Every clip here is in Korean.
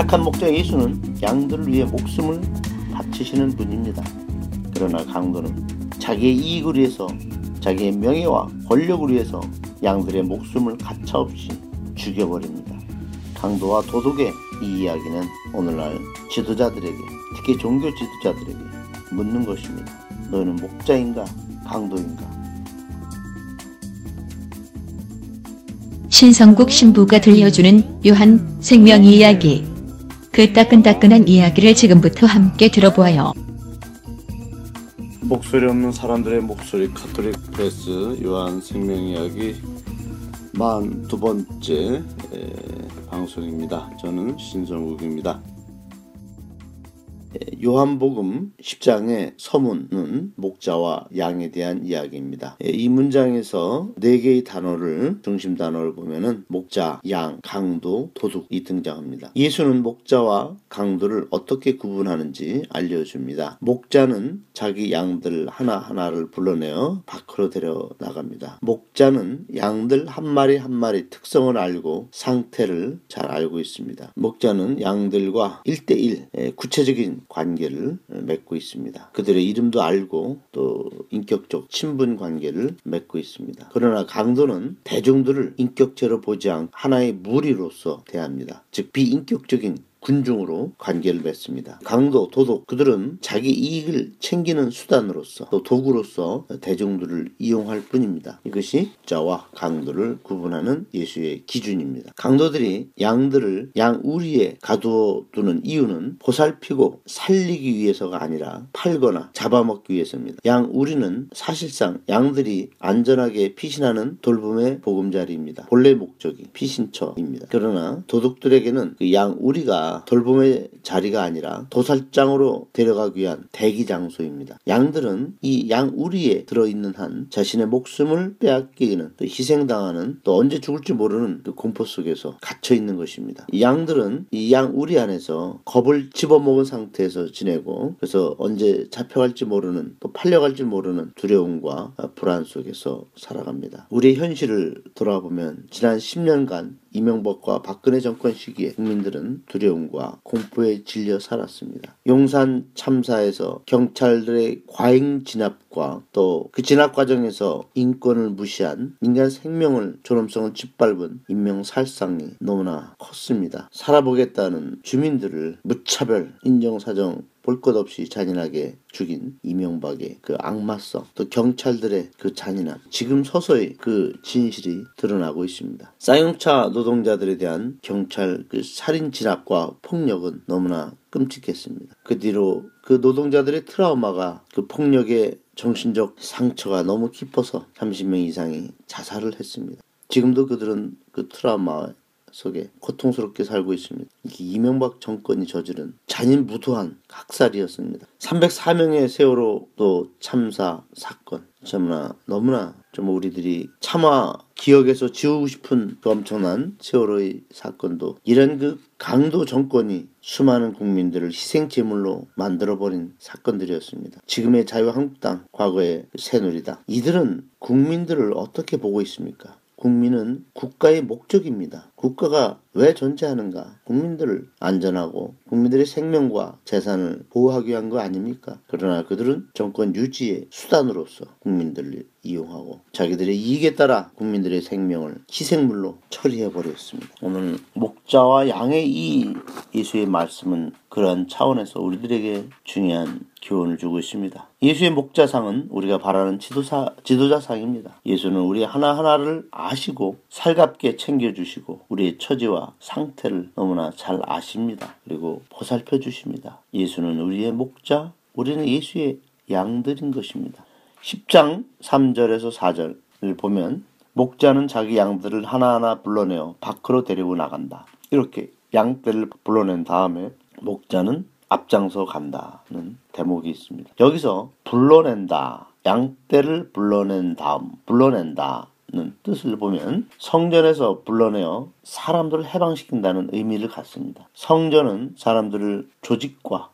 착한 목자 예수는 양들을 위해 목숨을 바치시는 분입니다. 그러나 강도는 자기의 이익을 위해서 자기의 명예와 권력을 위해서 양들의 목숨을 가차없이 죽여버립니다. 강도와 도덕의 이 이야기는 오늘날 지도자들에게 특히 종교 지도자들에게 묻는 것입니다. 너는 목자인가 강도인가? 신성국 신부가 들려주는 요한 생명 이야기. 그 따끈따끈한 이야기를 지금부터 함께 들어보아요. 목소리 없는 사람들의 목소리 카톨릭 프레스 요한 생명 이야기 마흔두 번째 에, 방송입니다. 저는 신성국입니다. 요한복음 10장의 서문은 목자와 양에 대한 이야기입니다. 이 문장에서 네 개의 단어를 중심 단어를 보면은 목자, 양, 강도, 도둑이 등장합니다. 예수는 목자와 강도를 어떻게 구분하는지 알려줍니다. 목자는 자기 양들 하나하나를 불러내어 밖으로 데려 나갑니다. 목자는 양들 한 마리 한 마리 특성을 알고 상태를 잘 알고 있습니다. 목자는 양들과 1대1 구체적인 관계를 맺고 있습니다. 그들의 이름도 알고 또 인격적 친분 관계를 맺고 있습니다. 그러나 강도는 대중들을 인격체로 보지 않고 하나의 무리로서 대합니다. 즉 비인격적인 군중으로 관계를 맺습니다. 강도, 도덕 그들은 자기 이익을 챙기는 수단으로서 또 도구로서 대중들을 이용할 뿐입니다. 이것이 자와 강도를 구분하는 예수의 기준입니다. 강도들이 양들을 양 우리에 가두어 두는 이유는 보살피고 살리기 위해서가 아니라 팔거나 잡아먹기 위해서입니다. 양 우리는 사실상 양들이 안전하게 피신하는 돌봄의 보금자리입니다. 본래 목적이 피신처입니다. 그러나 도둑들에게는 그 양 우리가 돌봄의 자리가 아니라 도살장으로 데려가기 위한 대기 장소입니다. 양들은 이 양 우리에 들어있는 한 자신의 목숨을 빼앗기는 또 희생당하는 또 언제 죽을지 모르는 그 공포 속에서 갇혀 있는 것입니다. 이 양들은 이 양 우리 안에서 겁을 집어먹은 상태에서 지내고 그래서 언제 잡혀갈지 모르는 또 팔려갈지 모르는 두려움과 불안 속에서 살아갑니다. 우리의 현실을 돌아보면 지난 10년간 이명박과 박근혜 정권 시기에 국민들은 두려움과 공포에 질려 살았습니다. 용산 참사에서 경찰들의 과잉 진압 과 또 그 진압 과정에서 인권을 무시한 인간 생명을 존엄성을 짓밟은 인명 살상이 너무나 컸습니다. 살아보겠다는 주민들을 무차별 인정사정 볼 것 없이 잔인하게 죽인 이명박의 그 악마성 또 경찰들의 그 잔인함 지금 서서히 그 진실이 드러나고 있습니다. 쌍용차 노동자들에 대한 경찰 그 살인 진압과 폭력은 너무나 끔찍했습니다. 그 뒤로 그 노동자들의 트라우마가 그 폭력의 정신적 상처가 너무 깊어서 30명 이상이 자살을 했습니다. 지금도 그들은 그 트라우마 속에 고통스럽게 살고 있습니다. 이게 이명박 정권이 저지른 잔인무도한 학살이었습니다. 304명의 세월호도 참사 사건 너무나 너무나 좀 우리들이 차마 기억에서 지우고 싶은 그 엄청난 세월호의 사건도 이런 그 강도 정권이 수많은 국민들을 희생제물로 만들어버린 사건들이었습니다. 지금의 자유한국당, 과거의 새누리당 이들은 국민들을 어떻게 보고 있습니까? 국민은 국가의 목적입니다. 국가가 왜 존재하는가? 국민들을 안전하고 국민들의 생명과 재산을 보호하기 위한 거 아닙니까? 그러나 그들은 정권 유지의 수단으로서 국민들을 이용하고 자기들의 이익에 따라 국민들의 생명을 희생물로 처리해 버렸습니다. 오늘 목자와 양의 이 예수의 말씀은 그러한 차원에서 우리들에게 중요한 교훈을 주고 있습니다. 예수의 목자상은 우리가 바라는 지도사, 지도자상입니다. 예수는 우리 하나하나를 아시고 살갑게 챙겨주시고 우리의 처지와 상태를 너무나 잘 아십니다. 그리고 보살펴 주십니다. 예수는 우리의 목자, 우리는 예수의 양들인 것입니다. 10장 3절에서 4절을 보면 목자는 자기 양들을 하나하나 불러내어 밖으로 데리고 나간다. 이렇게 양떼를 불러낸 다음에 목자는 앞장서 간다는 대목이 있습니다. 여기서 불러낸다. 양떼를 불러낸 다음 불러낸다. 는 뜻을 보면 성전에서 불러내어 사람들을 해방시킨다는 의미를 갖습니다. 성전은 사람들을 조직과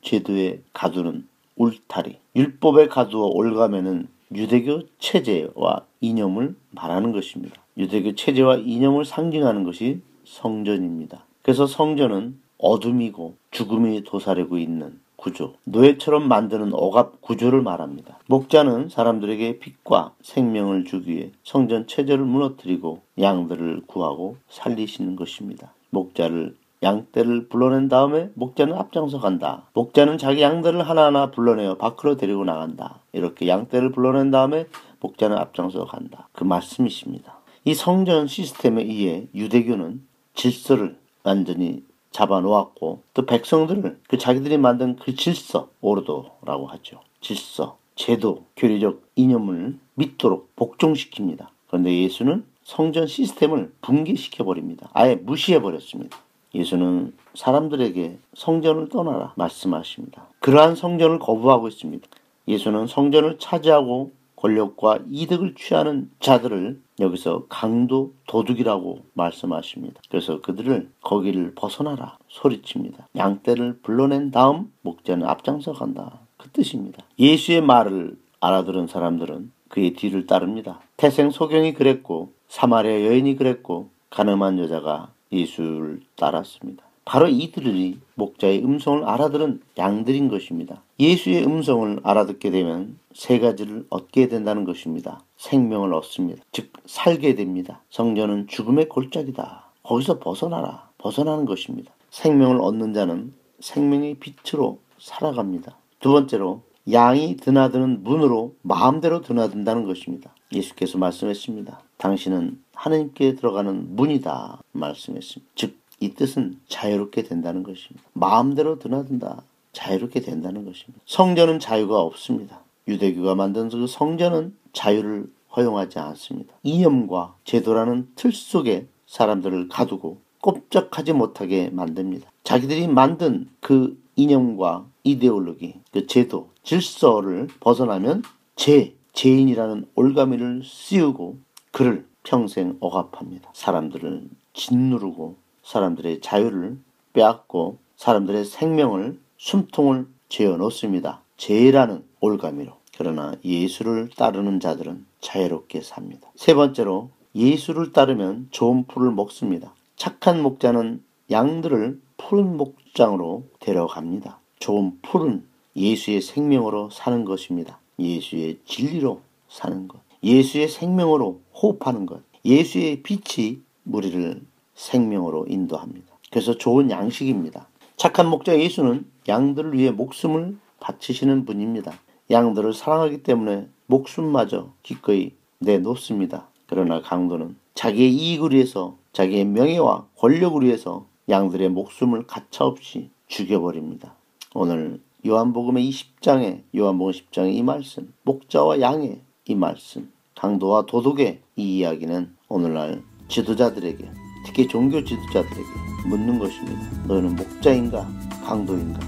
제도에 가두는 울타리, 율법에 가두어 올가매는 유대교 체제와 이념을 말하는 것입니다. 유대교 체제와 이념을 상징하는 것이 성전입니다. 그래서 성전은 어둠이고 죽음이 도사리고 있는 구조, 노예처럼 만드는 억압 구조를 말합니다. 목자는 사람들에게 빛과 생명을 주기 위해 성전 체제를 무너뜨리고 양들을 구하고 살리시는 것입니다. 목자를 양떼를 불러낸 다음에 목자는 앞장서 간다. 목자는 자기 양들을 하나하나 불러내어 밖으로 데리고 나간다. 이렇게 양떼를 불러낸 다음에 목자는 앞장서 간다. 그 말씀이십니다. 이 성전 시스템에 의해 유대교는 질서를 완전히 잡아놓았고 또 백성들을 그 자기들이 만든 그 질서 오르도라고 하죠. 질서, 제도, 교리적 이념을 믿도록 복종시킵니다. 그런데 예수는 성전 시스템을 붕괴시켜 버립니다. 아예 무시해 버렸습니다. 예수는 사람들에게 성전을 떠나라 말씀하십니다. 그러한 성전을 거부하고 있습니다. 예수는 성전을 차지하고 권력과 이득을 취하는 자들을 여기서 강도 도둑이라고 말씀하십니다. 그래서 그들을 거기를 벗어나라 소리칩니다. 양떼를 불러낸 다음 목자는 앞장서 간다. 그 뜻입니다. 예수의 말을 알아들은 사람들은 그의 뒤를 따릅니다. 태생 소경이 그랬고 사마리아 여인이 그랬고 가늠한 여자가 예수를 따랐습니다. 바로 이들이 목자의 음성을 알아들은 양들인 것입니다. 예수의 음성을 알아듣게 되면 세 가지를 얻게 된다는 것입니다. 생명을 얻습니다. 즉, 살게 됩니다. 성전은 죽음의 골짜기다. 거기서 벗어나라. 벗어나는 것입니다. 생명을 얻는 자는 생명의 빛으로 살아갑니다. 두 번째로, 양이 드나드는 문으로 마음대로 드나든다는 것입니다. 예수께서 말씀했습니다. 당신은 하나님께 들어가는 문이다. 말씀했습니다. 즉, 이 뜻은 자유롭게 된다는 것입니다. 마음대로 드나든다. 자유롭게 된다는 것입니다. 성전은 자유가 없습니다. 유대교가 만든 그 성전은 자유를 허용하지 않습니다. 이념과 제도라는 틀 속에 사람들을 가두고 꼼짝하지 못하게 만듭니다. 자기들이 만든 그 이념과 이데올로기, 그 제도, 질서를 벗어나면 제, 죄인이라는 올가미를 씌우고 그를 평생 억압합니다. 사람들을 짓누르고 사람들의 자유를 빼앗고 사람들의 생명을 숨통을 죄어 놓습니다. 죄라는 올가미로. 그러나 예수를 따르는 자들은 자유롭게 삽니다. 세 번째로 예수를 따르면 좋은 풀을 먹습니다. 착한 목자는 양들을 푸른 목장으로 데려갑니다. 좋은 풀은 예수의 생명으로 사는 것입니다. 예수의 진리로 사는 것. 예수의 생명으로 호흡하는 것. 예수의 빛이 우리를 생명으로 인도합니다. 그래서 좋은 양식입니다. 착한 목자 예수는 양들을 위해 목숨을 바치시는 분입니다. 양들을 사랑하기 때문에 목숨마저 기꺼이 내놓습니다. 그러나 강도는 자기의 이익을 위해서 자기의 명예와 권력을 위해서 양들의 목숨을 가차없이 죽여버립니다. 오늘 요한복음의 20장에 요한복음 10장의 이 말씀 목자와 양의 이 말씀 강도와 도덕의 이 이야기는 오늘날 지도자들에게 특히 종교 지도자들에게 묻는 것입니다. 너는 목자인가 강도인가?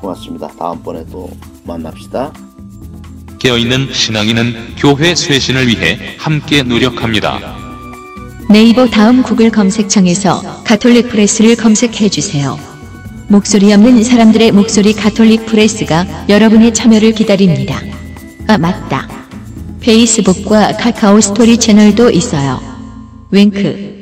고맙습니다. 다음번에 또 만납시다. 깨어있는 신앙인은 교회 쇄신을 위해 함께 노력합니다. 네이버 다음 구글 검색창에서 가톨릭 프레스를 검색해 주세요. 목소리 없는 사람들의 목소리 가톨릭 프레스가 여러분의 참여를 기다립니다. 아, 맞다. 페이스북과 카카오 스토리 채널도 있어요. 윙크.